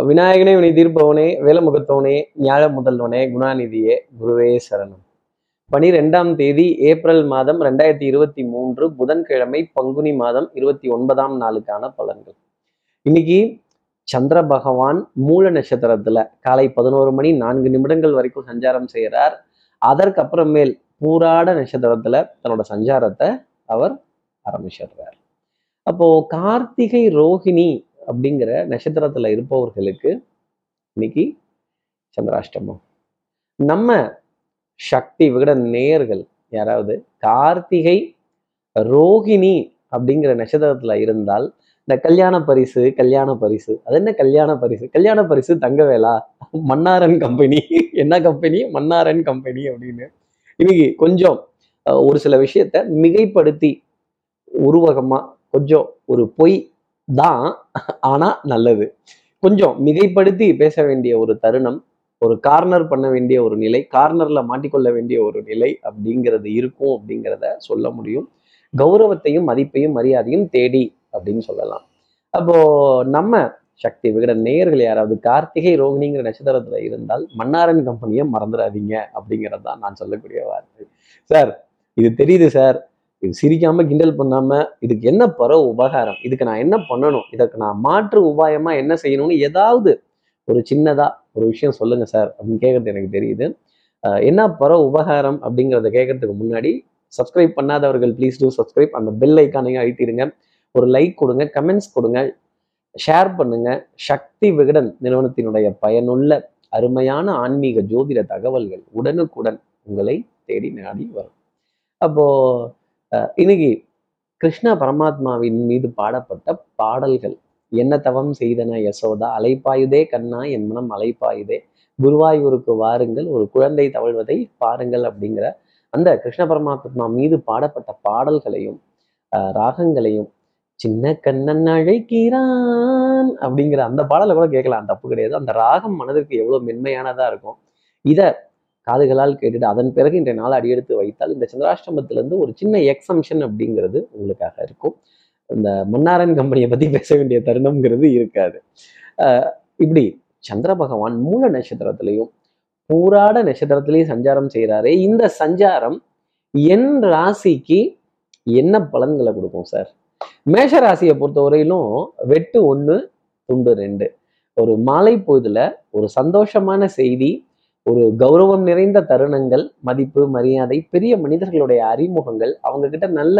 விநாயகனே வினை தீர்ப்பவனே வேலமுகத்தவனே ஞாழ முதல்வனே குணாநிதியே குருவே சரணம். பனிரெண்டாம் தேதி ஏப்ரல் மாதம் ரெண்டாயிரத்தி இருபத்தி மூன்று புதன்கிழமை பங்குனி மாதம் இருபத்தி ஒன்பதாம் நாளுக்கான பலன்கள். இன்னைக்கு சந்திர பகவான் மூல நட்சத்திரத்துல காலை பதினோரு மணி நான்கு நிமிடங்கள் வரைக்கும் சஞ்சாரம் செய்கிறார் அதற்கப்புறமேல் பூராட நட்சத்திரத்துல தன்னோட சஞ்சாரத்தை அவர் ஆரம்பிச்சிடுறார். அப்போ கார்த்திகை ரோஹிணி அப்படிங்கிற நட்சத்திரத்துல இருப்பவர்களுக்கு இன்னைக்கு சந்திராஷ்டமம். நம்ம சக்தி விகட நேயர்கள் யாராவது கார்த்திகை ரோகிணி அப்படிங்கிற நட்சத்திரத்துல இருந்தால் இந்த கல்யாண பரிசு கல்யாண பரிசு அது என்ன கல்யாண பரிசு? கல்யாண பரிசு தங்கவேலா? மன்னாரன் கம்பெனி. என்ன கம்பெனி? மன்னாரன் கம்பெனி அப்படின்னு. இன்னைக்கு கொஞ்சம் ஒரு சில விஷயத்த மிகைப்படுத்தி உருவகமா கொஞ்சம் ஒரு பொய் தான் ஆனா நல்லது. கொஞ்சம் மிகைப்படுத்தி பேச வேண்டிய ஒரு தருணம் ஒரு கார்னர் பண்ண வேண்டிய ஒரு நிலை கார்னர்ல மாட்டிக்கொள்ள வேண்டிய ஒரு நிலை அப்படிங்கிறது இருக்கும் அப்படிங்கிறத சொல்ல முடியும். கௌரவத்தையும் மதிப்பையும் மரியாதையும் தேடி அப்படின்னு சொல்லலாம். அப்போ நம்ம சக்தி விகட நேயர்கள் யாராவது கார்த்திகை ரோகிணிங்கிற நட்சத்திரத்துல இருந்தால் மன்னாரன் கம்பெனியை மறந்துடாதீங்க அப்படிங்கிறது தான் நான் சொல்லக்கூடிய வார்த்தை. சார் இது தெரியுது சார். இது சிரிக்காம கிண்டல் பண்ணாம இதுக்கு என்ன பர உபகாரம்? இதுக்கு நான் என்ன பண்ணணும்? இதற்கு நான் மாற்று உபாயமா என்ன செய்யணும்னு ஏதாவது ஒரு சின்னதா ஒரு விஷயம் சொல்லுங்க சார் அப்படின்னு கேட்கறது எனக்கு தெரியுது. என்ன பர உபகாரம் அப்படிங்கிறத கேட்கறதுக்கு முன்னாடி சப்ஸ்கிரைப் பண்ணாதவர்கள் ப்ளீஸ் டூ சப்ஸ்கிரைப் அந்த பெல் ஐக்கானையும் அழுத்திடுங்க. ஒரு லைக் கொடுங்க கமெண்ட்ஸ் கொடுங்க ஷேர் பண்ணுங்க. சக்தி விகடன் நிறுவனத்தினுடைய பயனுள்ள அருமையான ஆன்மீக ஜோதிட தகவல்கள் உடனுக்குடன் உங்களை தேடி நாடி வரும். அப்போது இன்னைக்கு கிருஷ்ண பரமாத்மாவின் மீது பாடப்பட்ட பாடல்கள். என்ன தவம் செய்தன யசோதா? அலைப்பாயுதே கண்ணா என் மனம் அலைப்பாயுதே. குருவாயூருக்கு வாருங்கள் ஒரு குழந்தை தவழ்வதை பாருங்கள் அப்படிங்கிற அந்த கிருஷ்ண பரமாத்மா மீது பாடப்பட்ட பாடல்களையும் அஹ், ராகங்களையும் சின்ன கண்ணன் அழைக்கிறான் அப்படிங்கிற அந்த பாடலை கூட கேட்கலாம். தப்பு கிடையாது. அந்த ராகம் மனதிற்கு எவ்வளோ மென்மையானதாக இருக்கும். இத காதுகளால் கேட்டுட்டு அதன் பிறகு இன்றைய நாள் அடியெடுத்து வைத்தால் இந்த சந்திராஷ்டமத்திலேருந்து ஒரு சின்ன எக்ஸம்ஷன் அப்படிங்கிறது உங்களுக்காக இருக்கும். இந்த மன்னாரன் கம்பெனியை பத்தி பேச வேண்டிய தருணம்ங்கிறது இருக்காது. இப்படி சந்திர பகவான் மூல நட்சத்திரத்திலையும் பூராட நட்சத்திரத்திலையும் சஞ்சாரம் செய்கிறாரே இந்த சஞ்சாரம் என் ராசிக்கு என்ன பலன்களை கொடுக்கும் சார்? மேஷ ராசியை பொறுத்தவரையிலும் வெட்டு ஒன்று துண்டு ரெண்டு. ஒரு மாலை பொழுதுல ஒரு சந்தோஷமான செய்தி ஒரு கௌரவம் நிறைந்த தருணங்கள் மதிப்பு மரியாதை பெரிய மனிதர்களுடைய அறிமுகங்கள் அவங்க கிட்ட நல்ல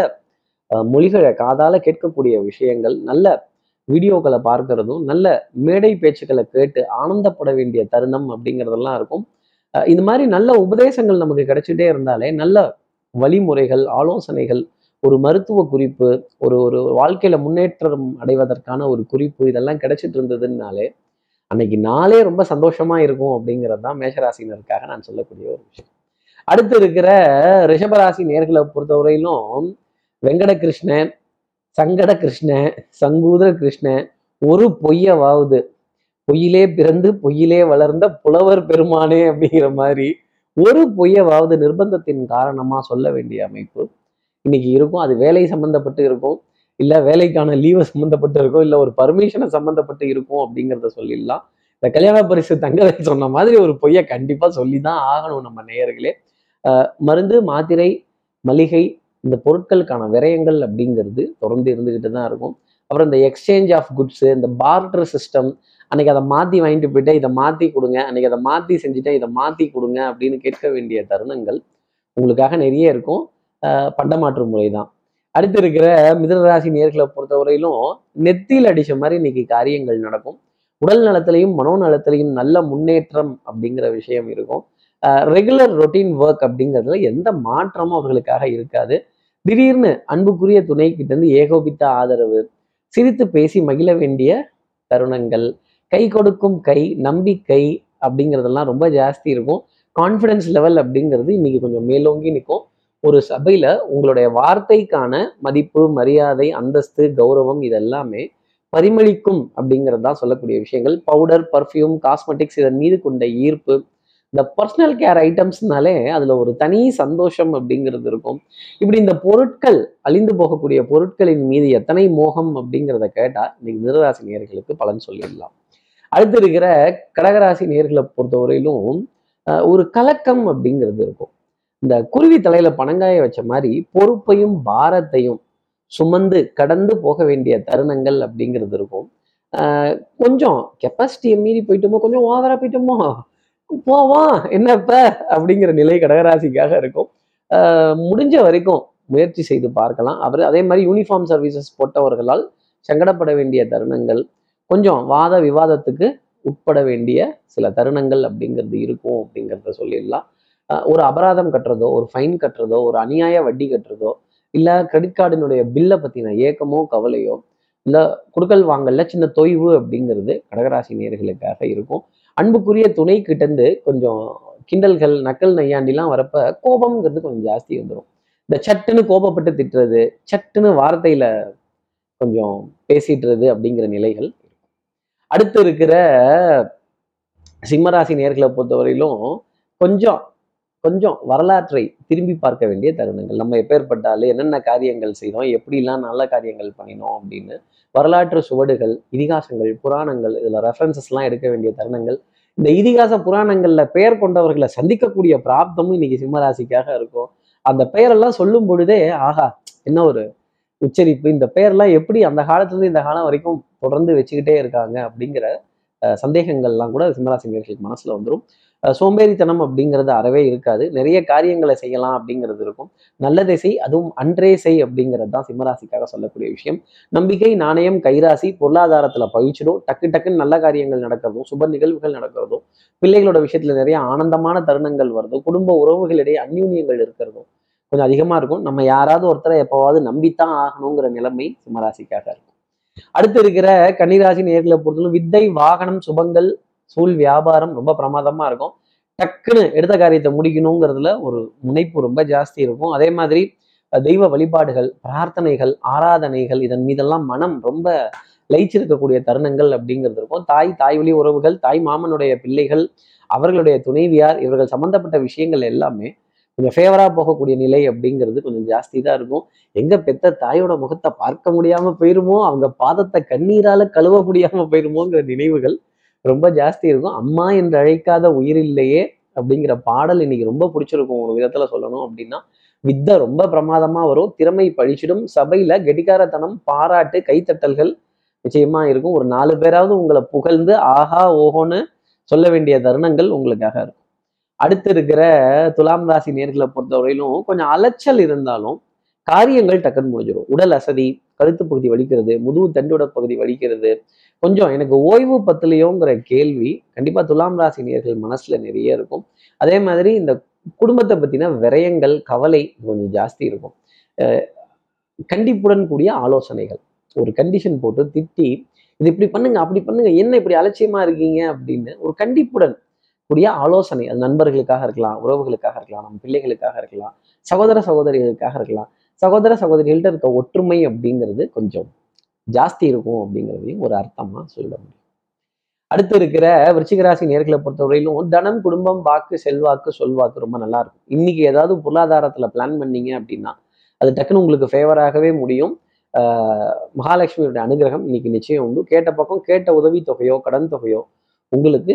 அஹ், மொழிகளை காதால கேட்கக்கூடிய விஷயங்கள் நல்ல வீடியோக்களை பார்க்கறதும் நல்ல மேடை பேச்சுக்களை கேட்டு ஆனந்தப்பட வேண்டிய தருணம் அப்படிங்கிறதெல்லாம் இருக்கும். அஹ், இந்த மாதிரி நல்ல உபதேசங்கள் நமக்கு கிடைச்சிட்டே இருந்தாலே நல்ல வழிமுறைகள் ஆலோசனைகள் ஒரு மருத்துவ குறிப்பு ஒரு ஒரு வாழ்க்கையில முன்னேற்றம் அடைவதற்கான ஒரு குறிப்பு இதெல்லாம் கிடைச்சிட்டு இருந்ததுனாலே அன்னைக்கு நாளே ரொம்ப சந்தோஷமா இருக்கும் அப்படிங்கிறது தான் மேஷராசினருக்காக நான் சொல்லக்கூடிய ஒரு விஷயம். அடுத்து இருக்கிற ரிஷபராசி நேர்களை பொறுத்தவரையிலும் வெங்கட கிருஷ்ணன் சங்கட கிருஷ்ணன் சங்கூதர கிருஷ்ணன் ஒரு பொய்யவாவது. பொய்யிலே பிறந்து பொய்யிலே வளர்ந்த புலவர் பெருமானே அப்படிங்கிற மாதிரி ஒரு பொய்யவாவது நிர்பந்தத்தின் காரணமா சொல்ல வேண்டிய அமைப்பு இன்னைக்கு இருக்கும். அது வேலை சம்பந்தப்பட்டு இருக்கும். இல்லை வேலைக்கான லீவை சம்மந்தப்பட்டு இருக்கும் இல்லை ஒரு பர்மிஷனை சம்மந்தப்பட்டு இருக்கும் அப்படிங்கிறத சொல்லிடலாம். இந்த கல்யாண பரிசு தங்கதை சொன்ன மாதிரி ஒரு பொய்யை கண்டிப்பாக சொல்லி தான் ஆகணும் நம்ம நேயர்களே. மருந்து மாத்திரை மளிகை இந்த பொருட்களுக்கான விரயங்கள் அப்படிங்கிறது தொடர்ந்து இருந்துகிட்டு தான் இருக்கும். அப்புறம் இந்த எக்ஸ்சேஞ்ச் ஆஃப் குட்ஸ் இந்த பார்டர் சிஸ்டம் அன்னைக்கு அதை மாற்றி வாங்கிட்டு போயிட்டேன் இதை மாற்றி கொடுங்க அன்னைக்கு அதை மாற்றி செஞ்சுட்டேன் இதை மாற்றி கொடுங்க அப்படின்னு கேட்க வேண்டிய தருணங்கள் உங்களுக்காக நிறைய இருக்கும். பண்டமாற்று முறை தான். அடுத்து இருக்கிற மிதனராசி நேர்களை பொறுத்தவரையிலும் நெத்தியில் அடிச்ச மாதிரி இன்னைக்கு காரியங்கள் நடக்கும். உடல் நலத்திலையும் மனோநலத்திலையும் நல்ல முன்னேற்றம் அப்படிங்கிற விஷயம் இருக்கும். ரெகுலர் ரொட்டீன் ஒர்க் அப்படிங்கிறதுல எந்த மாற்றமும் அவர்களுக்காக இருக்காது. திடீர்னு அன்புக்குரிய துணை கிட்டேருந்து ஏகோபித்த ஆதரவு சிரித்து பேசி மகிழ வேண்டிய தருணங்கள் கை கொடுக்கும் கை நம்பிக்கை அப்படிங்கிறதெல்லாம் ரொம்ப ஜாஸ்தி இருக்கும். கான்ஃபிடன்ஸ் லெவல் அப்படிங்கிறது இன்னைக்கு கொஞ்சம் மேலோங்கி நிற்கும். ஒரு சபையில உங்களுடைய வார்த்தைக்கான மதிப்பு மரியாதை அந்தஸ்து கௌரவம் இதெல்லாமே பரிமளிக்கும் அப்படிங்கிறது தான் சொல்லக்கூடிய விஷயங்கள். பவுடர் பர்ஃப்யூம் காஸ்மெட்டிக்ஸ் இதன் மீது கொண்ட ஈர்ப்பு. இந்த பர்சனல் கேர் ஐட்டம்ஸ்னாலே அதுல ஒரு தனி சந்தோஷம் அப்படிங்கிறது இருக்கும். இப்படி இந்த பொருட்கள் அழிந்து போகக்கூடிய பொருட்களின் மீது எத்தனை மோகம் அப்படிங்கிறத கேட்டா இன்னைக்கு நிரராசி நேயர்களுக்கு பலன் சொல்லிடலாம். அடுத்து இருக்கிற கடகராசி நேர்களை பொறுத்தவரையிலும் ஒரு கலக்கம் அப்படிங்கிறது இருக்கும். இந்த குருவி தலையில பணங்காய வச்ச மாதிரி பொறுப்பையும் பாரத்தையும் சுமந்து கடந்து போக வேண்டிய தருணங்கள் அப்படிங்கிறது இருக்கும். கொஞ்சம் கெப்பாசிட்டியை மீறி போயிட்டோமோ கொஞ்சம் ஓவரா போயிட்டோமோ போவோம் என்னப்ப அப்படிங்கிற நிலை கடகராசிக்காக இருக்கும். முடிஞ்ச வரைக்கும் முயற்சி செய்து பார்க்கலாம். அவர் அதே மாதிரி யூனிஃபார்ம் சர்வீசஸ் போட்டவர்களால் சங்கடப்பட வேண்டிய தருணங்கள் கொஞ்சம் வாத விவாதத்துக்கு உட்பட வேண்டிய சில தருணங்கள் அப்படிங்கிறது இருக்கும் அப்படிங்கிறத சொல்லிடலாம். ஒரு அபராதம் கட்டுறதோ ஒரு ஃபைன் கட்டுறதோ ஒரு அநியாய வட்டி கட்டுறதோ இல்லை கிரெடிட் கார்டினுடைய பில்லை பற்றின ஏக்கமோ கவலையோ இல்லை குடுக்கல் வாங்கல சின்ன தொய்வு அப்படிங்கிறது கடகராசி நேர்களுக்காக இருக்கும். அன்புக்குரிய துணை கிட்டேருந்து கொஞ்சம் கிண்டல்கள் நக்கல் நையாண்டிலாம் வரப்ப கோபம்ங்கிறது கொஞ்சம் ஜாஸ்தி வந்துடும் இந்த சட்டுன்னு கோபப்பட்டு திட்டுறது சட்டுன்னு வார்த்தையில கொஞ்சம் பேசிட்டுறது அப்படிங்கிற நிலைகள் அடுத்து இருக்கிற சிம்மராசி நேர்களை பொறுத்தவரையிலும் கொஞ்சம் கொஞ்சம் வரலாற்றை திரும்பி பார்க்க வேண்டிய தருணங்கள். நம்ம எப்பேற்பட்டாலும் என்னென்ன காரியங்கள் செய்தோம் எப்படிலாம் நல்ல காரியங்கள் பண்ணினோம் அப்படின்னு வரலாற்று சுவடுகள் இதிகாசங்கள் புராணங்கள் இதில் ரெஃபரன்சஸ்லாம் எடுக்க வேண்டிய தருணங்கள். இந்த இதிகாச புராணங்கள்ல பெயர் கொண்டவர்களை சந்திக்கக்கூடிய பிராப்தமும் இன்னைக்கு சிம்மராசிக்காக இருக்கும். அந்த பெயரெல்லாம் சொல்லும் பொழுதே ஆஹா என்ன ஒரு உச்சரிப்பு. இந்த பெயர்லாம் எப்படி அந்த காலத்துல இருந்து இந்த காலம் வரைக்கும் தொடர்ந்து வச்சுக்கிட்டே இருக்காங்க அப்படிங்கிற அஹ், சந்தேகங்கள்லாம் கூட சிம்மராசினியர்களுக்கு மனசுல வந்துடும் சோம்பேறித்தனம் அப்படிங்கிறது அறவே இருக்காது. நிறைய காரியங்களை செய்யலாம் அப்படிங்கிறது இருக்கும். நல்லதை செய் அதுவும் அன்றே செய் அப்படிங்கிறது தான் சிம்மராசிக்காக சொல்லக்கூடிய விஷயம். நம்பிக்கை நாணயம் கைராசி பொருளாதாரத்துல பழிச்சிடும். டக்கு டக்குன்னு நல்ல காரியங்கள் நடக்கிறதும் சுப நிகழ்வுகள் நடக்கிறதும் பிள்ளைகளோட விஷயத்துல நிறைய ஆனந்தமான தருணங்கள் வருதும் குடும்ப உறவுகளிடையே அந்யூன்யங்கள் இருக்கிறதும் கொஞ்சம் அதிகமா இருக்கும். நம்ம யாராவது ஒருத்தரை எப்பவாவது நம்பித்தான் ஆகணுங்கிற நிலைமை சிம்மராசிக்காக இருக்கும். அடுத்து இருக்கிற கன்னிராசி நேர்களை பொறுத்தவரை வித்தை வாகனம் சுபங்கள் சூழ் வியாபாரம் ரொம்ப பிரமாதமா இருக்கும். டக்குன்னு எடுத்த காரியத்தை முடிக்கணுங்கிறதுல ஒரு முனைப்பு ரொம்ப ஜாஸ்தி இருக்கும். அதே மாதிரி தெய்வ வழிபாடுகள் பிரார்த்தனைகள் ஆராதனைகள் இதன் மீதெல்லாம் மனம் ரொம்ப லயிச்சிருக்கக்கூடிய தருணங்கள் அப்படிங்கிறது இருக்கும். தாய் தாய் வழி உறவுகள் தாய் மாமனுடைய பிள்ளைகள் அவர்களுடைய துணைவியார் இவர்கள் சம்பந்தப்பட்ட விஷயங்கள் எல்லாமே கொஞ்சம் ஃபேவரா போகக்கூடிய நிலை அப்படிங்கிறது கொஞ்சம் ஜாஸ்தி தான் இருக்கும். எங்க பெத்த தாயோட முகத்தை பார்க்க முடியாம போயிருமோ அவங்க பாதத்தை கண்ணீரால கழுவ முடியாம போயிருமோங்கிற நினைவுகள் ரொம்ப ஜாஸ்தி இருக்கும். அம்மா என்று அழைக்காத உயிரில்லையே அப்படிங்கிற பாடல் இன்னைக்கு ரொம்ப பிடிச்சிருக்கும். ஒரு விதத்துல சொல்லணும் அப்படின்னா வித்தை ரொம்ப பிரமாதமா வரும். திறமை பழிச்சிடும். சபையில கெடிகாரத்தனம் பாராட்டு கைத்தட்டல்கள் நிச்சயமா இருக்கும். ஒரு நாலு பேராவது உங்களை புகழ்ந்து ஆஹா ஓஹோன்னு சொல்ல வேண்டிய தருணங்கள் உங்களுக்காக இருக்கும். அடுத்து இருக்கிற துலாம் ராசி நேர்களை பொறுத்தவரையிலும் கொஞ்சம் அலைச்சல் இருந்தாலும் காரியங்கள் டக்குன்னு முடிஞ்சிடும் உடல் அசதி கழுத்து பகுதி வலிக்கிறது முதுகு தண்டோட பகுதி வலிக்கிறது கொஞ்சம் எனக்கு ஓய்வு பத்தலையோங்கிற கேள்வி கண்டிப்பா துலாம் ராசி நேர்கள் மனசுல நிறைய இருக்கும். அதே மாதிரி இந்த குடும்பத்தை பத்தின விரயங்கள் கவலை கொஞ்சம் ஜாஸ்தி இருக்கும். கண்டிப்புடன் கூடிய ஆலோசனைகள். ஒரு கண்டிஷன் போட்டு திட்டி இது இப்படி பண்ணுங்க அப்படி பண்ணுங்க என்ன இப்படி அலட்சியமா இருக்கீங்க? அப்படின்னு ஒரு கண்டிப்புடன் கூடிய ஆலோசனை. அது நண்பர்களுக்காக இருக்கலாம் உறவுகளுக்காக இருக்கலாம் நம்ம பிள்ளைகளுக்காக இருக்கலாம் சகோதர சகோதரிகளுக்காக இருக்கலாம். சகோதர சகோதரிகள்கிட்ட இருக்க ஒற்றுமை அப்படிங்கிறது கொஞ்சம் ஜாஸ்தி இருக்கும் அப்படிங்கிறதையும் ஒரு அர்த்தமா சொல்ல முடியும். அடுத்து இருக்கிற விருச்சிகராசி நேர்களை பொறுத்தவரையிலும் தனம் குடும்பம் வாக்கு செல்வாக்கு சொல்வாக்கு ரொம்ப நல்லா இருக்கும். இன்னைக்கு ஏதாவது பொருளாதாரத்துல பிளான் பண்ணீங்க அப்படின்னா அது டக்குன்னு உங்களுக்கு ஃபேவராகவே முடியும். ஆஹ் மகாலட்சுமியோட அனுகிரகம் இன்னைக்கு நிச்சயம் உண்டு. கேட்ட பக்கம் கேட்ட உதவி தொகையோ கடன் தொகையோ உங்களுக்கு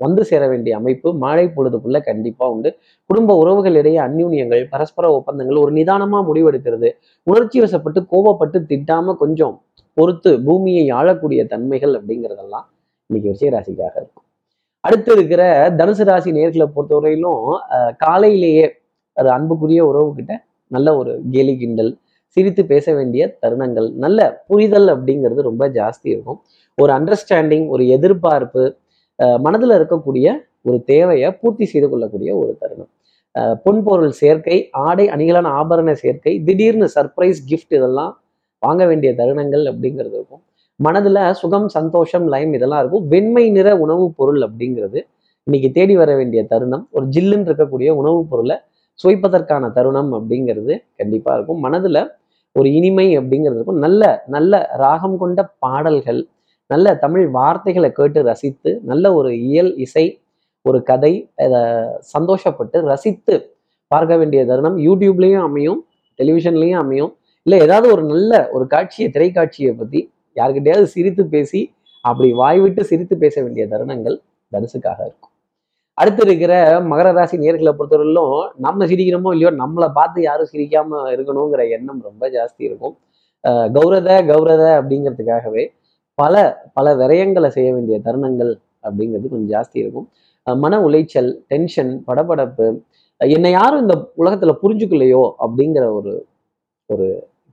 வந்து சேர வேண்டிய அமைப்பு மாலை பொழுதுக்குள்ள கண்டிப்பா உண்டு. குடும்ப உறவுகளிடையே அந்யூன்யங்கள் பரஸ்பர ஒப்பந்தங்கள் ஒரு நிதானமா முடிவெடுக்கிறது உணர்ச்சி வசப்பட்டு கோபப்பட்டு திட்டாம கொஞ்சம் பொறுத்து பூமியை ஆளக்கூடிய தன்மைகள் அப்படிங்கிறதெல்லாம் இன்னைக்கு விஷயராசிக்காக இருக்கும். அடுத்து இருக்கிற தனுசு ராசி நேர்களை பொறுத்தவரையிலும் ஆஹ் காலையிலேயே அது அன்புக்குரிய உறவு கிட்ட நல்ல ஒரு கேலி கிண்டல் சிரித்து பேச வேண்டிய தருணங்கள் நல்ல புரிதல் அப்படிங்கிறது ரொம்ப ஜாஸ்தி இருக்கும். ஒரு அண்டர்ஸ்டாண்டிங் ஒரு எதிர்பார்ப்பு மனதில் மனதுல இருக்கக்கூடிய ஒரு தேவையை பூர்த்தி செய்து கொள்ளக்கூடிய ஒரு தருணம். அஹ் பொன் பொருள் சேர்க்கை ஆடை அணிகளான ஆபரண சேர்க்கை திடீர்னு சர்ப்ரைஸ் கிஃப்ட் இதெல்லாம் வாங்க வேண்டிய தருணங்கள் அப்படிங்கிறது இருக்கும். மனதில் சுகம் சந்தோஷம் லயம் இதெல்லாம் இருக்கும். வெண்மை நிற உணவுப் பொருள் அப்படிங்கிறது இன்னைக்கு தேடி வர வேண்டிய தருணம். ஒரு ஜில்லுன்னு இருக்கக்கூடிய உணவுப் பொருளை சுவைப்பதற்கான தருணம் அப்படிங்கிறது கண்டிப்பாக இருக்கும். மனதில் ஒரு இனிமை அப்படிங்கிறது இருக்கும். நல்ல நல்ல ராகம் கொண்ட பாடல்கள் நல்ல தமிழ் வார்த்தைகளை கேட்டு ரசித்து நல்ல ஒரு இயல் இசை ஒரு கதை அதை சந்தோஷப்பட்டு ரசித்து பார்க்க வேண்டிய தருணம். யூடியூப்லேயும் அமையும் டெலிவிஷன்லேயும் அமையும். இல்லை ஏதாவது ஒரு நல்ல ஒரு காட்சியை திரைக்காட்சியை பற்றி யாருக்கிட்டையாவது சிரித்து பேசி அப்படி வாய் விட்டு சிரித்து பேச வேண்டிய தருணங்கள் தனுசுக்காக இருக்கும். அடுத்து இருக்கிற மகர ராசி நேர்களை பொறுத்தவரையிலும் நம்ம சிரிக்கிறோமோ இல்லையோ நம்மளை பார்த்து யாரும் சிரிக்காம இருக்கணுங்கிற எண்ணம் ரொம்ப ஜாஸ்தி இருக்கும். கௌரத கௌரத அப்படிங்கிறதுக்காகவே பல பல விரயங்களை செய்ய வேண்டிய தருணங்கள் அப்படிங்கிறது கொஞ்சம் ஜாஸ்தி இருக்கும். மன உளைச்சல் டென்ஷன் படபடப்பு என்னை யாரும் இந்த உலகத்துல புரிஞ்சுக்கலையோ அப்படிங்கிற ஒரு ஒரு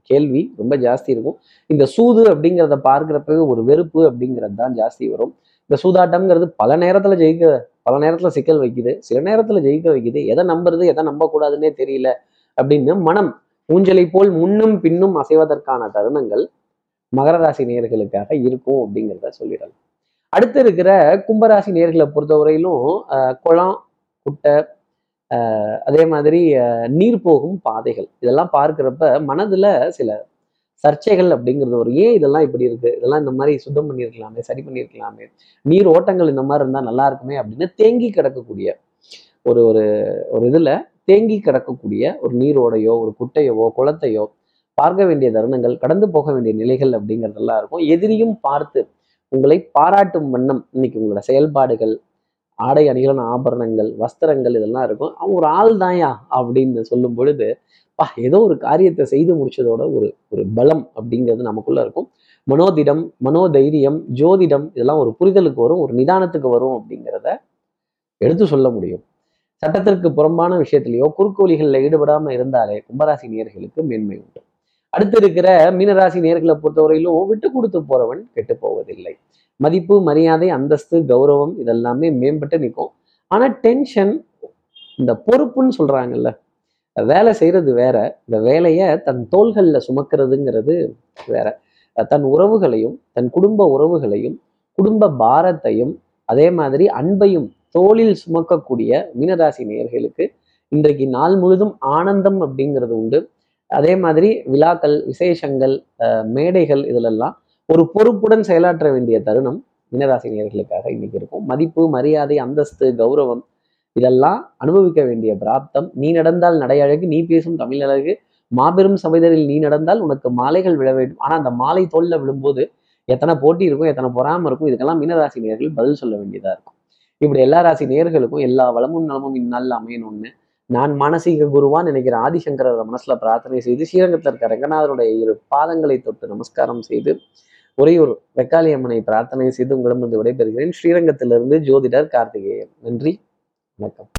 கேள்வி ரொம்ப ஜாஸ்தி இருக்கும். இந்த சூது அப்படிங்கிறத பார்க்குறப்பவே ஒரு வெறுப்பு அப்படிங்கிறது தான் ஜாஸ்தி வரும். இந்த சூதாட்டம்ங்கிறது பல நேரத்துல ஜெயிக்க பல நேரத்துல சிக்கல் வைக்குது. சில நேரத்தில் ஜெயிக்க வைக்குது. எதை நம்புறது எதை நம்பக்கூடாதுன்னே தெரியல அப்படின்னு மனம் ஊஞ்சலை போல் முன்னும் பின்னும் அசைவதற்கான தருணங்கள் மகர ராசி நேர்களுக்காக இருக்கும் அப்படிங்கிறத சொல்லிடலாம். அடுத்து இருக்கிற கும்பராசி நேர்களை பொறுத்தவரையிலும் ஆஹ் குளம் குட்டை அதே மாதிரி நீர் போகும் பாதைகள். இதெல்லாம் பார்க்குறப்ப மனதுல சில சர்ச்சைகள் அப்படிங்கிறது ஒரு ஏன் இதெல்லாம் இப்படி இருக்கு? இதெல்லாம் இந்த மாதிரி சுத்தம் பண்ணியிருக்கலாமே சரி பண்ணியிருக்கலாமே. நீர் ஓட்டங்கள் இந்த மாதிரி இருந்தா நல்லா இருக்குமே அப்படின்னு தேங்கி கிடக்கக்கூடிய ஒரு ஒரு ஒரு இதுல தேங்கி கிடக்கக்கூடிய ஒரு நீரோடையோ ஒரு குட்டையவோ குளத்தையோ பார்க்க வேண்டிய தருணங்கள் கடந்து போக வேண்டிய நிலைகள் அப்படிங்கிறதெல்லாம் இருக்கும். எதிரியும் பார்த்து உங்களை பாராட்டும் வண்ணம் இன்னைக்கு உங்களோட செயல்பாடுகள் ஆடை அணிகளான ஆபரணங்கள் வஸ்திரங்கள் இதெல்லாம் இருக்கும். அவன் ஒரு ஆள் தாயா அப்படின்னு சொல்லும் பொழுது பா ஏதோ ஒரு காரியத்தை செய்து முடிச்சதோட ஒரு ஒரு பலம் அப்படிங்கிறது நமக்குள்ள இருக்கும். மனோதிடம் மனோதைரியம் ஜோதிடம் இதெல்லாம் ஒரு புரிதலுக்கு வரும் ஒரு நிதானத்துக்கு வரும் அப்படிங்கிறத எடுத்து சொல்ல முடியும். சட்டத்திற்கு புறம்பான விஷயத்திலேயோ குறுக்கோலிகளில் ஈடுபடாம இருந்தாலே கும்பராசி நேர்களுக்கு மேன்மை உண்டு. அடுத்து இருக்கிற மீனராசி நேர்களை பொறுத்தவரையிலும் விட்டு கொடுத்து போறவன் கெட்டு போவதில்லை. மதிப்பு மரியாதை அந்தஸ்து கௌரவம் இதெல்லாமே மேம்பட்டு நிற்கும். ஆனா டென்ஷன் இந்த பொறுப்புன்னு சொல்றாங்கல்ல வேலை செய்யறது வேற இந்த வேலையை தன் தோள்களில் சுமக்கிறதுங்கிறது வேற. தன் உறவுகளையும் தன் குடும்ப உறவுகளையும் குடும்ப பாரத்தையும் அதே மாதிரி அன்பையும் தோளில் சுமக்கக்கூடிய மீனராசி நேர்களுக்கு இன்றைக்கு நாள் முழுதும் ஆனந்தம் அப்படிங்கிறது உண்டு. அதே மாதிரி விழாக்கள் விசேஷங்கள் மேடைகள் இதிலெல்லாம் ஒரு பொறுப்புடன் செயலாற்ற வேண்டிய தருணம் மீனராசி நேர்களுக்காக இன்னைக்கு இருக்கும். மதிப்பு மரியாதை அந்தஸ்து கௌரவம் இதெல்லாம் அனுபவிக்க வேண்டிய பிராப்தம். நீ நடந்தால் நடையழகு நீ பேசும் தமிழ் அழகு. மாபெரும் சபைதரில் நீ நடந்தால் உனக்கு மாலைகள் விழ வேண்டும். ஆனா அந்த மாலை தோல்ல விழும்போது எத்தனை போட்டி இருக்கும் எத்தனை பொறாம இருக்கும் இதுக்கெல்லாம் மீனராசி நேர்கள் பதில் சொல்ல வேண்டியதா இருக்கும். இப்படி எல்லா ராசி நேர்களுக்கும் எல்லா வளமும் நலமும் இந்நாளில் அமையணும்னு நான் மானசீக குருவான் நினைக்கிற ஆதிசங்கரோட மனசுல பிரார்த்தனை செய்து ஸ்ரீரங்கத்தில் இருக்க ரங்கநாதருடைய இரு பாதங்களை தொட்டு நமஸ்காரம் செய்து உறையூர் வெக்காளியம்மனை பிரார்த்தனை செய்து உங்களிடமிருந்து விடைபெறுகிறேன். ஸ்ரீரங்கத்திலிருந்து ஜோதிடர் கார்த்திகேயன். நன்றி. வணக்கம்.